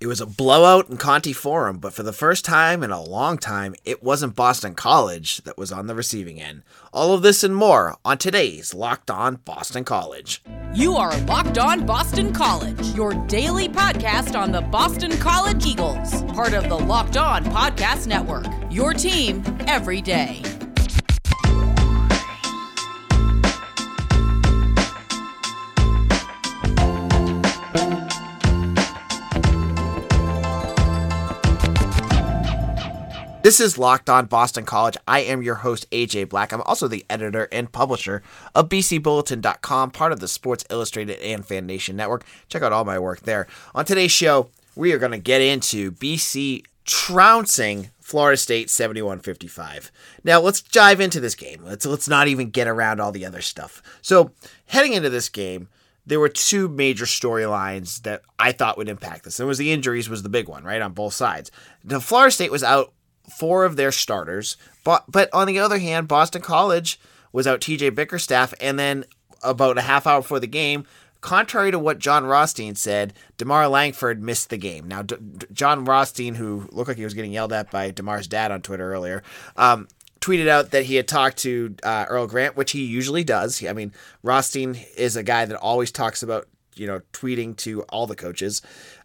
It was a blowout in Conte Forum, but for the first time in a long time, it wasn't Boston College that was on the receiving end. All of this and more on today's Locked On Boston College. You are Locked On Boston College, your daily podcast on the Boston College Eagles, part of the Locked On Podcast Network. Your team every day. This is Locked On Boston College. I am your host, AJ Black. I'm also the editor and publisher of BCBulletin.com, part of the Sports Illustrated and Fan Nation Network. Check out all my work there. On today's show, we are going to get into BC trouncing Florida State 71-55. Now, let's dive into this game. Let's let's not even get around all the other stuff. So, heading into this game, there were two major storylines that I thought would impact this. There was the injuries was the big one, right, on both sides. The Florida State was out four of their starters. But but on the other hand, Boston College was out TJ Bickerstaff, and then about a half hour before the game, contrary to what Jon Rothstein said, DeMarr Langford missed the game. Now, D- D- Jon Rothstein, who looked like he was getting yelled at by DeMarr's dad on Twitter earlier, um, tweeted out that he had talked to uh, Earl Grant, which he usually does. I mean, Rothstein is a guy that always talks about you know tweeting to all the coaches,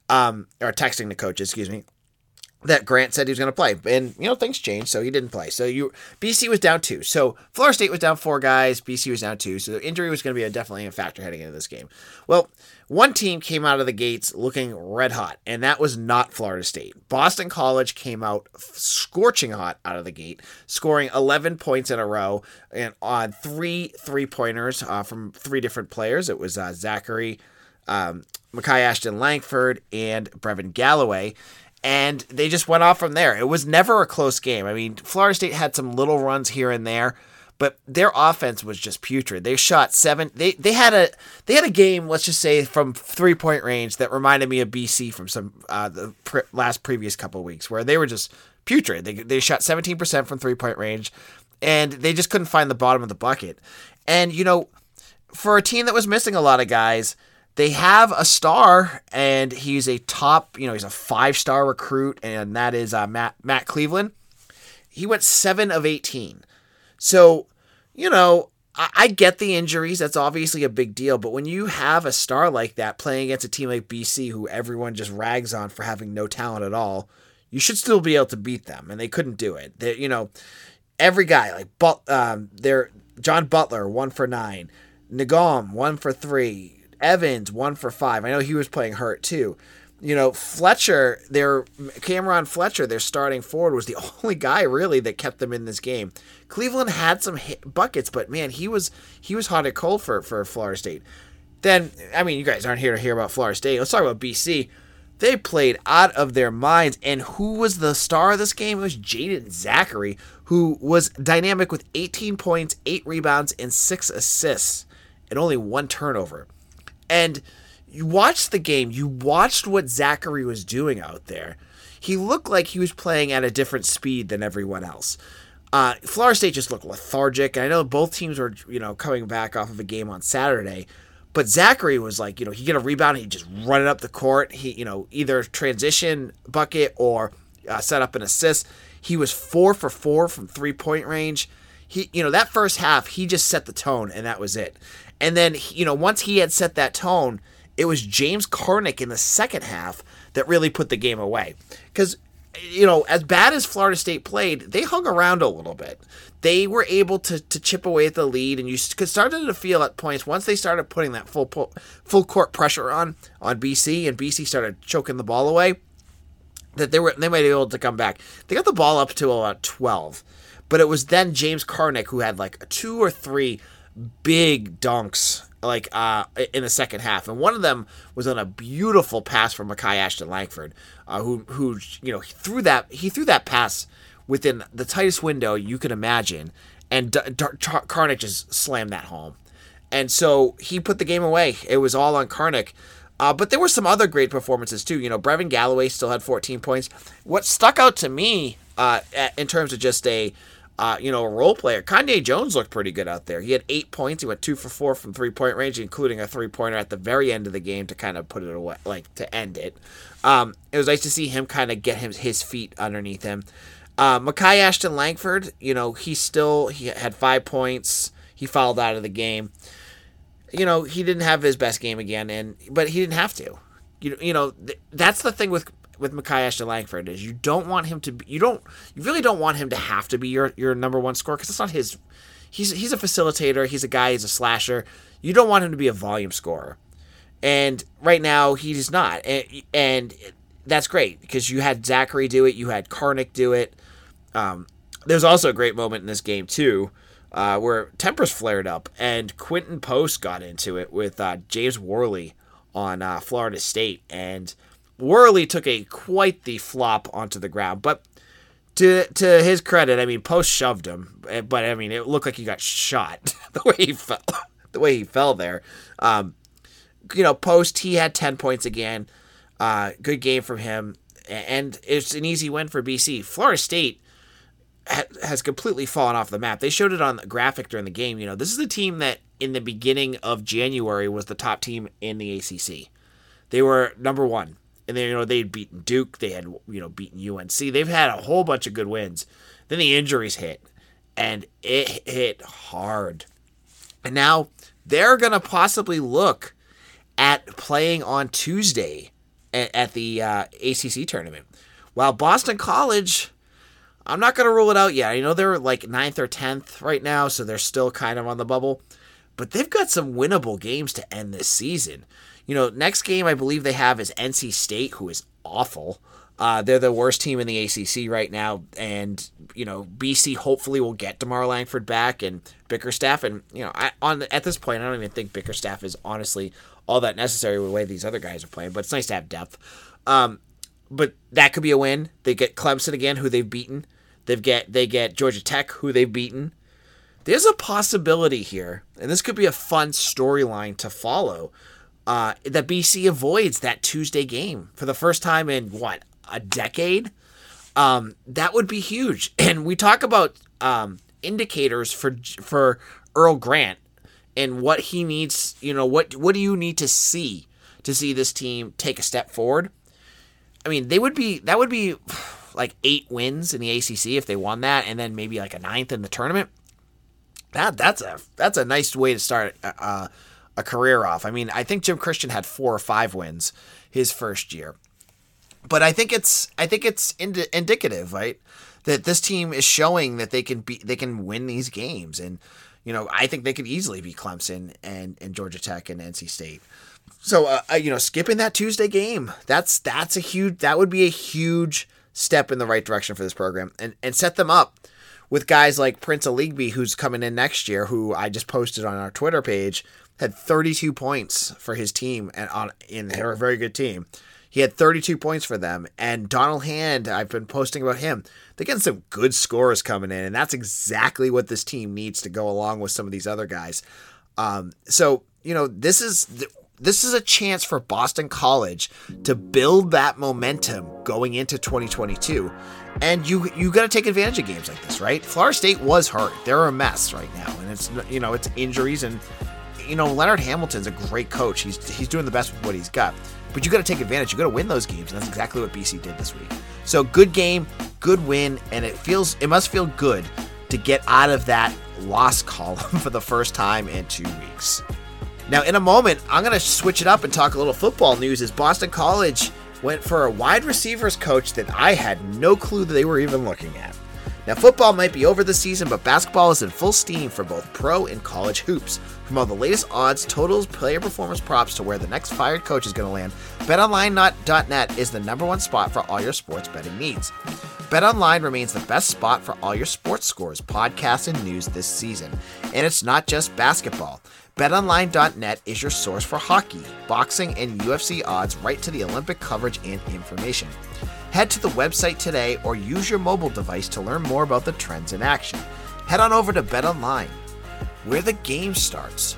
um, or texting the coaches, excuse me that Grant said he was going to play. And, you know, things changed, so he didn't play. So you BC was down two. So Florida State was down four guys, BC was down two. So the injury was going to be a, definitely a factor heading into this game. Well, one team came out of the gates looking red hot, and that was not Florida State. Boston College came out scorching hot out of the gate, scoring 11 points in a row and on three three pointers uh, from three different players. It was uh, Zackery, um, Makai Ashton Langford, and Brevin Galloway and they just went off from there. It was never a close game. I mean, Florida State had some little runs here and there, but their offense was just putrid. They shot seven. They they had a they had a game. Let's just say from three point range that reminded me of BC from some uh, the pre- last previous couple weeks where they were just putrid. They they shot seventeen percent from three point range, and they just couldn't find the bottom of the bucket. And you know, for a team that was missing a lot of guys they have a star, and he's a top, you know, he's a five star recruit, and that is uh, Matt Matt Cleveland. He went seven of eighteen, so you know I, I get the injuries. That's obviously a big deal, but when you have a star like that playing against a team like BC, who everyone just rags on for having no talent at all, you should still be able to beat them, and they couldn't do it. They, you know, every guy like but um, they're John Butler one for nine, Ngom one for three. Evans one for five. I know he was playing hurt too. You know, Fletcher, their Cam'Ron Fletcher, their starting forward, was the only guy really that kept them in this game. Cleveland had some buckets, but man, he was he was hot and cold for for Florida State. Then, I mean, you guys aren't here to hear about Florida State. Let's talk about BC. They played out of their minds, and who was the star of this game? It was Jaeden Zackery, who was dynamic with 18 points, eight rebounds, and six assists, and only one turnover. And you watched the game, you watched what Zackery was doing out there. He looked like he was playing at a different speed than everyone else. Uh, Florida State just looked lethargic. I know both teams were, you know, coming back off of a game on Saturday, but Zackery was like, you know, he get a rebound, he just run it up the court. He, you know, either transition bucket or uh, set up an assist. He was four for four from three point range. He, you know, that first half, he just set the tone, and that was it. And then, you know, once he had set that tone, it was James Karnik in the second half that really put the game away. Because, you know, as bad as Florida State played, they hung around a little bit. They were able to, to chip away at the lead, and you started to feel at points once they started putting that full full court pressure on on BC, and BC started choking the ball away. That they were they might be able to come back. They got the ball up to about twelve, but it was then James Karnik who had like two or three big dunks like uh, in the second half, and one of them was on a beautiful pass from Makai Ashton Langford, uh, who who you know threw that he threw that pass within the tightest window you could imagine, and D- just slammed that home, and so he put the game away. It was all on Karnik. Uh, but there were some other great performances too. You know, Brevin Galloway still had 14 points. What stuck out to me uh, in terms of just a uh, you know, a role player. Kanye Jones looked pretty good out there. He had eight points. He went two for four from three point range, including a three pointer at the very end of the game to kind of put it away, like to end it. Um, it was nice to see him kind of get him his feet underneath him. Uh, Makai Ashton Langford, you know, he still he had five points. He fouled out of the game. You know, he didn't have his best game again, and but he didn't have to. You you know th- that's the thing with with Makai Ashton Langford is you don't want him to be, you don't you really don't want him to have to be your your number one scorer because it's not his. He's he's a facilitator. He's a guy. He's a slasher. You don't want him to be a volume scorer, and right now he's not, and, and that's great because you had Zackery do it. You had Karnik do it. Um, there's also a great moment in this game too. Uh, where tempers flared up and Quinten Post got into it with uh, James Warley on uh, Florida State, and Warley took a quite the flop onto the ground. But to to his credit, I mean, Post shoved him, eh, but I mean, it looked like he got shot the way he fell, the way he fell there. Um, you know, Post he had ten points again. Uh, good game from him, and it's an easy win for BC. Florida State has completely fallen off the map. They showed it on the graphic during the game. You know, this is a team that in the beginning of January was the top team in the ACC. They were number one and then you know they'd beaten Duke, they had you know beaten UNC. They've had a whole bunch of good wins. Then the injuries hit, and it hit hard. And now they're gonna possibly look at playing on Tuesday at, at the uh, ACC tournament. While Boston College, I'm not gonna rule it out yet. I know they're like ninth or tenth right now, so they're still kind of on the bubble. But they've got some winnable games to end this season. You know, next game I believe they have is NC State, who is awful. Uh, they're the worst team in the ACC right now, and you know BC hopefully will get DeMarr Langford back and Bickerstaff, and you know I, on at this point I don't even think Bickerstaff is honestly all that necessary with the way these other guys are playing, but it's nice to have depth. Um, but that could be a win. They get Clemson again, who they've beaten. They've get they get Georgia Tech, who they've beaten. There's a possibility here, and this could be a fun storyline to follow uh, that BC avoids that Tuesday game for the first time in what a decade. Um, that would be huge. And we talk about um, indicators for for Earl Grant and what he needs. You know what what do you need to see to see this team take a step forward? I mean, they would be that would be like eight wins in the ACC if they won that, and then maybe like a ninth in the tournament. That that's a that's a nice way to start. Uh, a career off. I mean, I think Jim Christian had four or five wins his first year, but I think it's I think it's ind- indicative, right, that this team is showing that they can be they can win these games, and you know I think they could easily be Clemson and and Georgia Tech and NC State. So uh, uh, you know, skipping that Tuesday game, that's that's a huge that would be a huge step in the right direction for this program, and and set them up with guys like Prince Aligbe, who's coming in next year, who I just posted on our Twitter page had 32 points for his team and on in they're a very good team. He had 32 points for them. And Donald Hand, I've been posting about him. They're getting some good scores coming in, and that's exactly what this team needs to go along with some of these other guys. Um, so you know, this is this is a chance for Boston College to build that momentum going into 2022. And you you got to take advantage of games like this, right? Florida State was hurt; they're a mess right now, and it's you know it's injuries and you know, Leonard Hamilton's a great coach. He's he's doing the best with what he's got. But you got to take advantage. You got to win those games, and that's exactly what BC did this week. So good game, good win, and it feels it must feel good to get out of that loss column for the first time in two weeks. Now, in a moment, I'm going to switch it up and talk a little football news. As Boston College went for a wide receivers coach that I had no clue that they were even looking at. Now, football might be over this season, but basketball is in full steam for both pro and college hoops. From all the latest odds, totals, player performance props to where the next fired coach is going to land, BetOnline.net is the number one spot for all your sports betting needs. BetOnline remains the best spot for all your sports scores, podcasts, and news this season. And it's not just basketball. BetOnline.net is your source for hockey, boxing, and UFC odds right to the Olympic coverage and information. Head to the website today or use your mobile device to learn more about the trends in action. Head on over to BetOnline, where the game starts.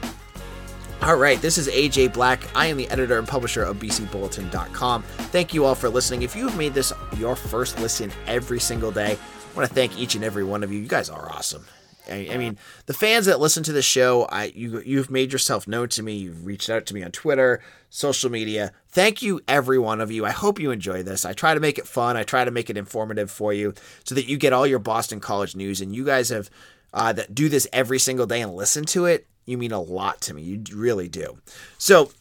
All right, this is AJ Black. I am the editor and publisher of BCBulletin.com. Thank you all for listening. If you have made this your first listen every single day, I want to thank each and every one of you. You guys are awesome. I, I, mean, the fans that listen to the show, I you you've made yourself known to me. You've reached out to me on Twitter, social media. Thank you, every one of you. I hope you enjoy this. I try to make it fun. I try to make it informative for you, so that you get all your Boston College news. And you guys have uh, that do this every single day and listen to it. You mean a lot to me. You really do. So.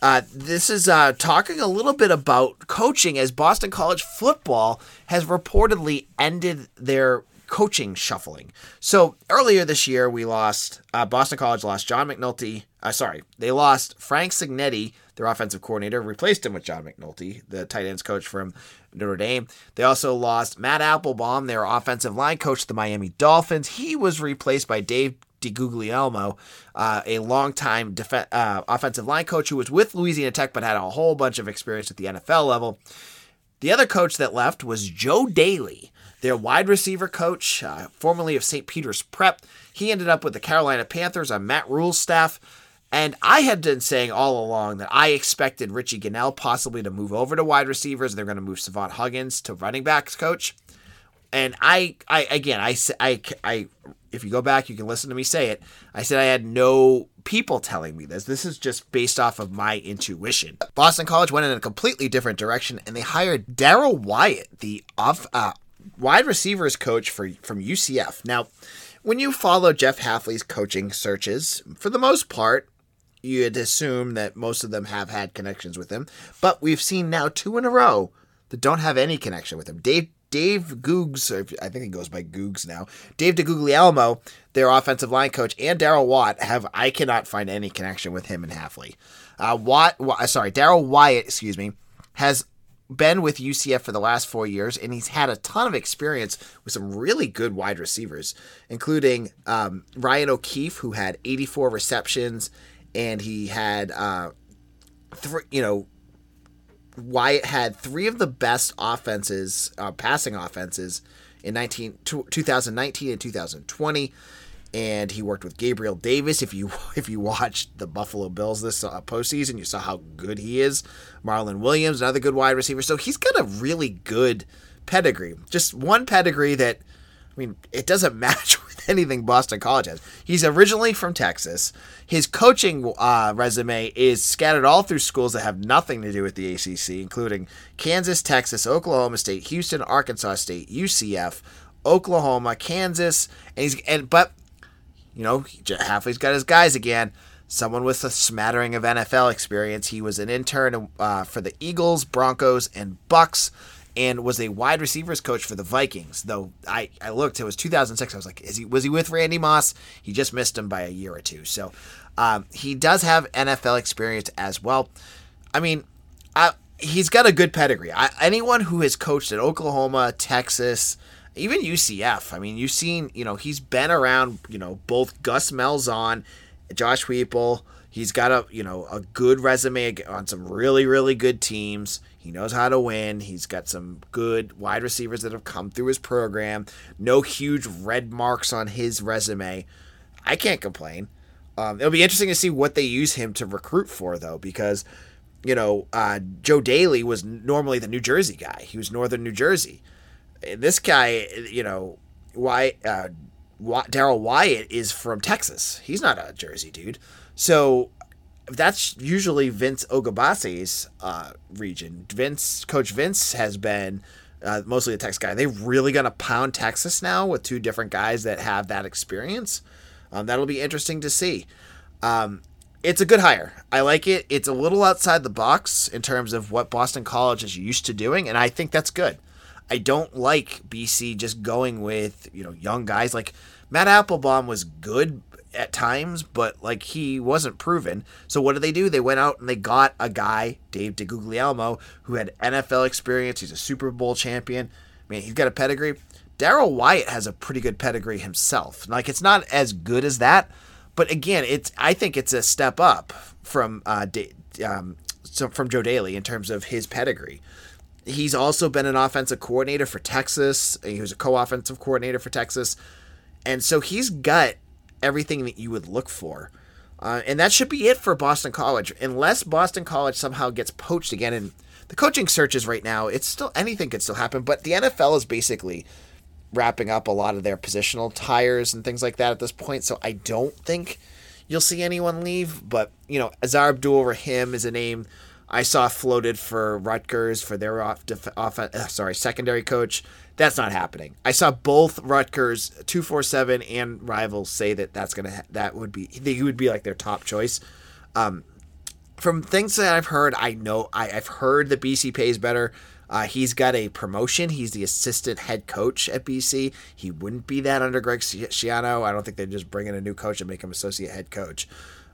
Uh, this is uh, talking a little bit about coaching as Boston College football has reportedly ended their coaching shuffling. So earlier this year, we lost uh, Boston College lost John McNulty. Uh, sorry, they lost Frank Cignetti, their offensive coordinator, replaced him with John McNulty, the tight ends coach from Notre Dame. They also lost Matt Applebaum, their offensive line coach, the Miami Dolphins. He was replaced by Dave DeGuglielmo, uh, a longtime def- uh, offensive line coach who was with Louisiana Tech but had a whole bunch of experience at the NFL level. The other coach that left was Joe Dailey, their wide receiver coach, uh, formerly of St. Peter's Prep. He ended up with the Carolina Panthers on Matt Rhule's staff. And I had been saying all along that I expected Richie Gunnell possibly to move over to wide receivers. They're going to move Savant Huggins to running backs coach. And I, I again, I, I, I, if you go back, you can listen to me say it. I said I had no people telling me this. This is just based off of my intuition. Boston College went in a completely different direction, and they hired Darrell Wyatt, the off, uh, wide receivers coach for from UCF. Now, when you follow Jeff Hafley's coaching searches, for the most part, you'd assume that most of them have had connections with him. But we've seen now two in a row that don't have any connection with him. Dave Dave Googs, I think he goes by Googs now. Dave DeGuglielmo, their offensive line coach, and Darrell Watt have I cannot find any connection with him and Hafley. Uh, Watt, sorry, Darrell Wyatt, excuse me, has been with UCF for the last four years, and he's had a ton of experience with some really good wide receivers, including um, Ryan O'Keefe, who had 84 receptions, and he had, uh, three, you know, Wyatt had three of the best offenses, uh, passing offenses, in 19, 2019 and 2020 and he worked with Gabriel Davis. If you if you watched the Buffalo Bills this uh, postseason, you saw how good he is. Marlon Williams, another good wide receiver. So he's got a really good pedigree. Just one pedigree that, I mean, it doesn't match anything Boston College has. He's originally from Texas. His coaching uh, resume is scattered all through schools that have nothing to do with the ACC, including Kansas, Texas, Oklahoma State, Houston, Arkansas State, UCF. Oklahoma, Kansas, and he's and but you know, Hafley's got his guys again. Someone with a smattering of NFL experience. He was an intern uh, for the Eagles, Broncos, and Bucks, and was a wide receivers coach for the Vikings. Though I, I looked, it was 2006. I was like, is he was he with Randy Moss? He just missed him by a year or two. So um, he does have NFL experience as well. I mean, I, he's got a good pedigree. I, anyone who has coached at Oklahoma, Texas, even UCF. I mean, you've seen, you know, he's been around, you know, both Gus Malzahn, Josh Heupel. He's got a, you know, a good resume on some really, really good teams. He knows how to win. He's got some good wide receivers that have come through his program. No huge red marks on his resume. I can't complain. Um, it'll be interesting to see what they use him to recruit for, though, because, you know, uh, Joe Dailey was normally the New Jersey guy. He was Northern New Jersey this guy, you know, why uh, Darrell Wyatt is from Texas. He's not a Jersey dude. So that's usually Vince Oghobaase's uh, region. Vince, Coach Vince has been uh, mostly a Texas guy. They really gonna pound Texas now with two different guys that have that experience. Um, that'll be interesting to see. Um, it's a good hire. I like it. It's a little outside the box in terms of what Boston College is used to doing, and I think that's good. I don't like BC just going with, you know, young guys. Like Matt Applebaum was good at times, but like he wasn't proven. So what did they do? They went out and they got a guy, Dave DeGuglielmo, who had NFL experience. He's a Super Bowl champion. I mean, he's got a pedigree. Darrell Wyatt has a pretty good pedigree himself. Like it's not as good as that, but again, it's I think it's a step up from uh, um, so from Joe Dailey in terms of his pedigree. He's also been an offensive coordinator for Texas. He was a co-offensive coordinator for Texas, and so he's got everything that you would look for. Uh, and that should be it for Boston College, unless Boston College somehow gets poached again. And the coaching searches right now, it's still anything could still happen. But the NFL is basically wrapping up a lot of their positional tires and things like that at this point. So I don't think you'll see anyone leave. But you know, Aazaar Abdul-Rahim is a name I saw floated for Rutgers for their off, def, off uh, sorry secondary coach. That's not happening. I saw both Rutgers two four seven and rivals say that that's gonna ha- that would be he would be like their top choice. Um, from things that I've heard, I know I, I've heard that BC pays better. Uh, he's got a promotion. He's the assistant head coach at BC. He wouldn't be that under Greg Schiano. I don't think they'd just bring in a new coach and make him associate head coach.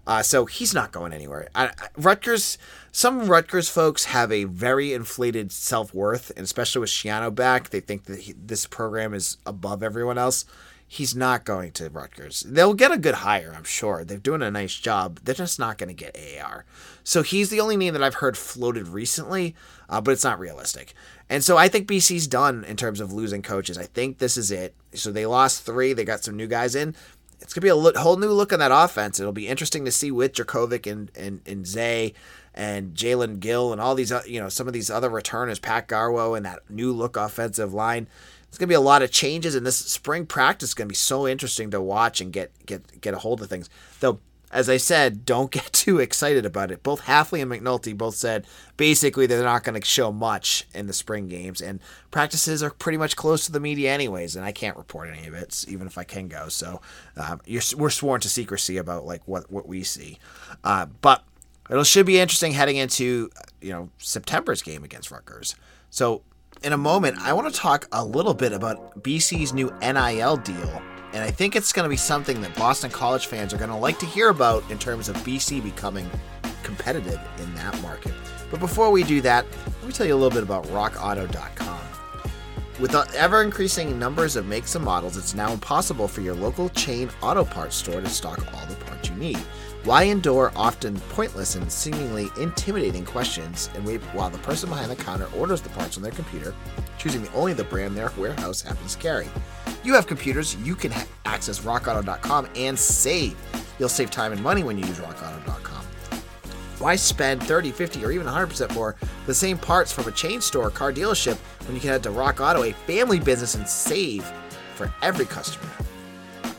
Uh, so he's not going anywhere. I, I, Rutgers, some Rutgers folks have a very inflated self worth, and especially with Schiano back, they think that he, this program is above everyone else. He's not going to Rutgers. They'll get a good hire, I'm sure. They're doing a nice job. They're just not going to get AAR. So he's the only name that I've heard floated recently, uh, but it's not realistic. And so I think BC's done in terms of losing coaches. I think this is it. So they lost three. They got some new guys in it's gonna be a whole new look on that offense. It'll be interesting to see with Jurkovec and and, and Zay and Jaelen Gill and all these uh, you know some of these other returners, Pat Garwo and that new look offensive line. It's gonna be a lot of changes, and this spring practice is gonna be so interesting to watch and get get get a hold of things. Though as I said, don't get too excited about it. Both Hafley and McNulty both said basically they're not going to show much in the spring games, and practices are pretty much close to the media anyways, and I can't report any of it, even if I can go. So um, we're sworn to secrecy about like what what we see, uh, but it should be interesting heading into you know September's game against Rutgers. So in a moment, I want to talk a little bit about BC's new NIL deal and I think it's going to be something that Boston College fans are going to like to hear about in terms of BC becoming competitive in that market. But before we do that, let me tell you a little bit about rockauto.com. With the ever increasing numbers of makes and models, it's now impossible for your local chain auto parts store to stock all the parts you need. Why endure often pointless and seemingly intimidating questions and wait while the person behind the counter orders the parts on their computer, choosing the only the brand their warehouse happens to carry? You have computers, you can ha- access rockauto.com and save. You'll save time and money when you use rockauto.com. Why spend 30, 50, or even 100% more for the same parts from a chain store or car dealership when you can head to Rock Auto, a family business, and save for every customer?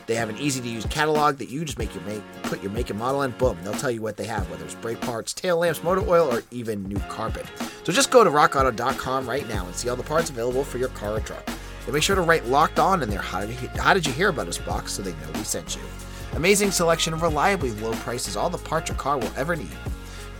They have an easy to use catalog that you just make your make, put your make and model in, boom, they'll tell you what they have, whether it's brake parts, tail lamps, motor oil, or even new carpet. So just go to rockauto.com right now and see all the parts available for your car or truck. And make sure to write locked on in there. How did, you, how did you hear about us box so they know we sent you? Amazing selection reliably low prices, all the parts your car will ever need.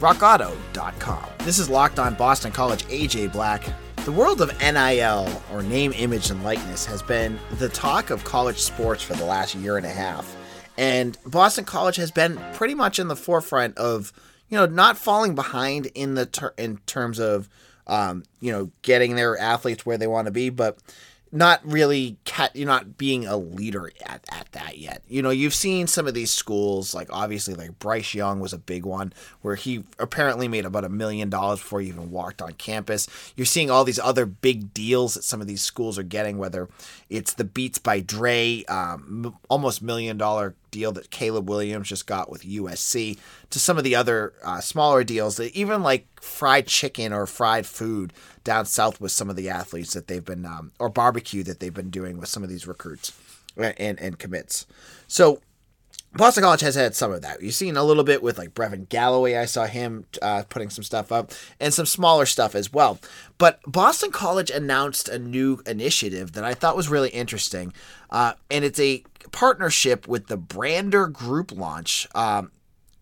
RockAuto.com. This is Locked On Boston College AJ Black. The world of NIL, or name, image, and likeness, has been the talk of college sports for the last year and a half. And Boston College has been pretty much in the forefront of, you know, not falling behind in the ter- in terms of, um, you know, getting their athletes where they want to be, but not really cat you're not being a leader at, at that yet. You know you've seen some of these schools like obviously like bryce young was a big one where he apparently made about a million dollars before he even walked on campus. You're seeing all these other big deals that some of these schools are getting whether it's the beats by dre um, almost million dollar deal that Caleb Williams just got with USC to some of the other uh, smaller deals that even like fried chicken or fried food down south with some of the athletes that they've been um, or barbecue that they've been doing with some of these recruits and and commits. So Boston College has had some of that. You've seen a little bit with like Brevin Galloway. I saw him uh, putting some stuff up and some smaller stuff as well. But Boston College announced a new initiative that I thought was really interesting. Uh, and it's a partnership with the Brandr Group launch um,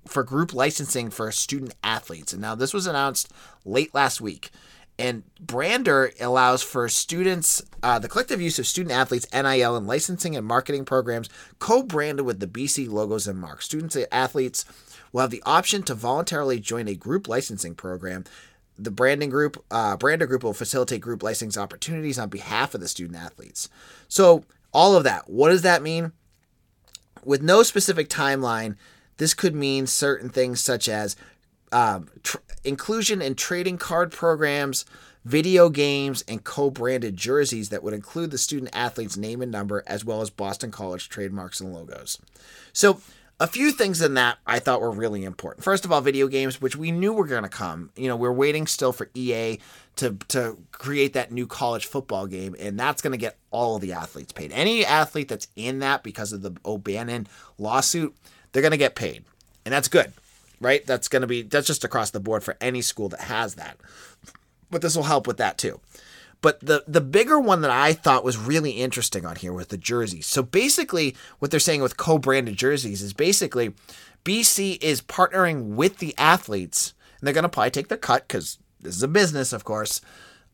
for group licensing for student athletes. And now this was announced late last week. And Brandr allows for students uh, the collective use of student athletes NIL and licensing and marketing programs co-branded with the BC logos and marks. Students and athletes will have the option to voluntarily join a group licensing program. The branding group, uh, Brandr Group, will facilitate group licensing opportunities on behalf of the student athletes. So all of that, what does that mean? With no specific timeline, this could mean certain things such as um, tr- inclusion in trading card programs, video games, and co branded jerseys that would include the student athlete's name and number, as well as Boston College trademarks and logos. So, a few things in that I thought were really important. First of all, video games, which we knew were going to come. You know, we're waiting still for EA to to create that new college football game, and that's going to get all of the athletes paid. Any athlete that's in that because of the O'Bannon lawsuit, they're going to get paid, and that's good, right? That's going to be that's just across the board for any school that has that. But this will help with that too. But the the bigger one that I thought was really interesting on here was the jerseys. So basically, what they're saying with co-branded jerseys is basically BC is partnering with the athletes, and they're going to probably take their cut because this is a business, of course.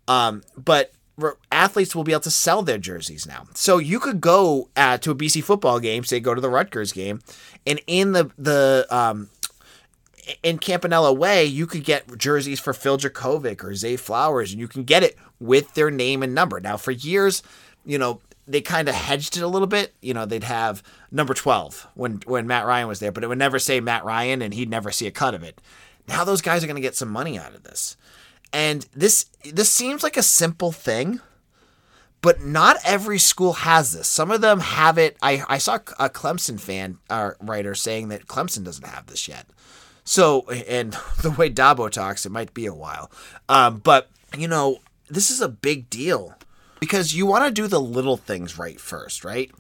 Um, but athletes will be able to sell their jerseys now. So you could go uh, to a BC football game, say go to the Rutgers game, and in the the um, in Campanella Way, you could get jerseys for Phil Jurkovec or Zay Flowers, and you can get it with their name and number. Now, for years, you know, they kind of hedged it a little bit. You know, they'd have number 12 when, when Matt Ryan was there, but it would never say Matt Ryan and he'd never see a cut of it. Now those guys are going to get some money out of this. And this this seems like a simple thing, but not every school has this. Some of them have it. I, I saw a Clemson fan uh, writer saying that Clemson doesn't have this yet. So, and the way Dabo talks, it might be a while. Um, but, you know, this is a big deal because you want to do the little things right first, right?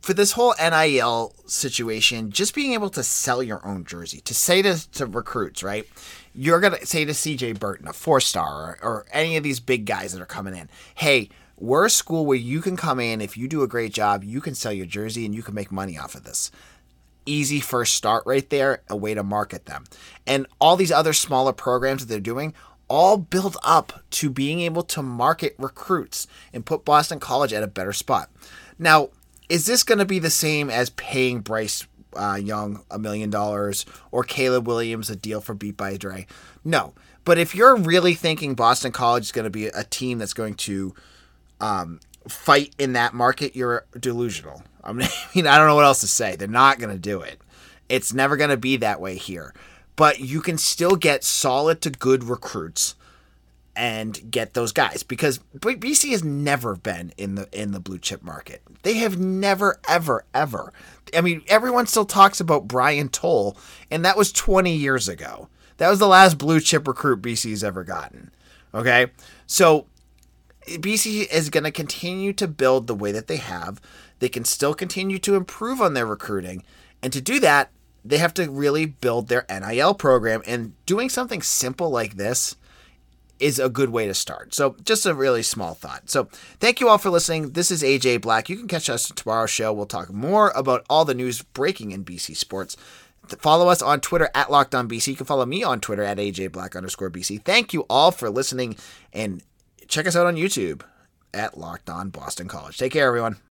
For this whole NIL situation, just being able to sell your own jersey, to say to, to recruits, right? You're going to say to CJ Burton, a four star, or, or any of these big guys that are coming in, hey, we're a school where you can come in. If you do a great job, you can sell your jersey and you can make money off of this easy first start right there, a way to market them. And all these other smaller programs that they're doing all build up to being able to market recruits and put Boston College at a better spot. Now, is this going to be the same as paying Bryce uh, Young a million dollars or Caleb Williams a deal for Beat by Dre? No. But if you're really thinking Boston College is going to be a team that's going to um, fight in that market, you're delusional. I mean, I don't know what else to say. They're not going to do it. It's never going to be that way here. But you can still get solid to good recruits and get those guys because BC has never been in the in the blue chip market. They have never ever ever. I mean, everyone still talks about Brian Toal, and that was 20 years ago. That was the last blue chip recruit BC's ever gotten. Okay? So BC is going to continue to build the way that they have. They can still continue to improve on their recruiting. And to do that, they have to really build their NIL program. And doing something simple like this is a good way to start. So, just a really small thought. So, thank you all for listening. This is AJ Black. You can catch us tomorrow's show. We'll talk more about all the news breaking in BC sports. Follow us on Twitter at Locked On BC. You can follow me on Twitter at AJ Black underscore BC. Thank you all for listening and check us out on YouTube at Locked On Boston College. Take care, everyone.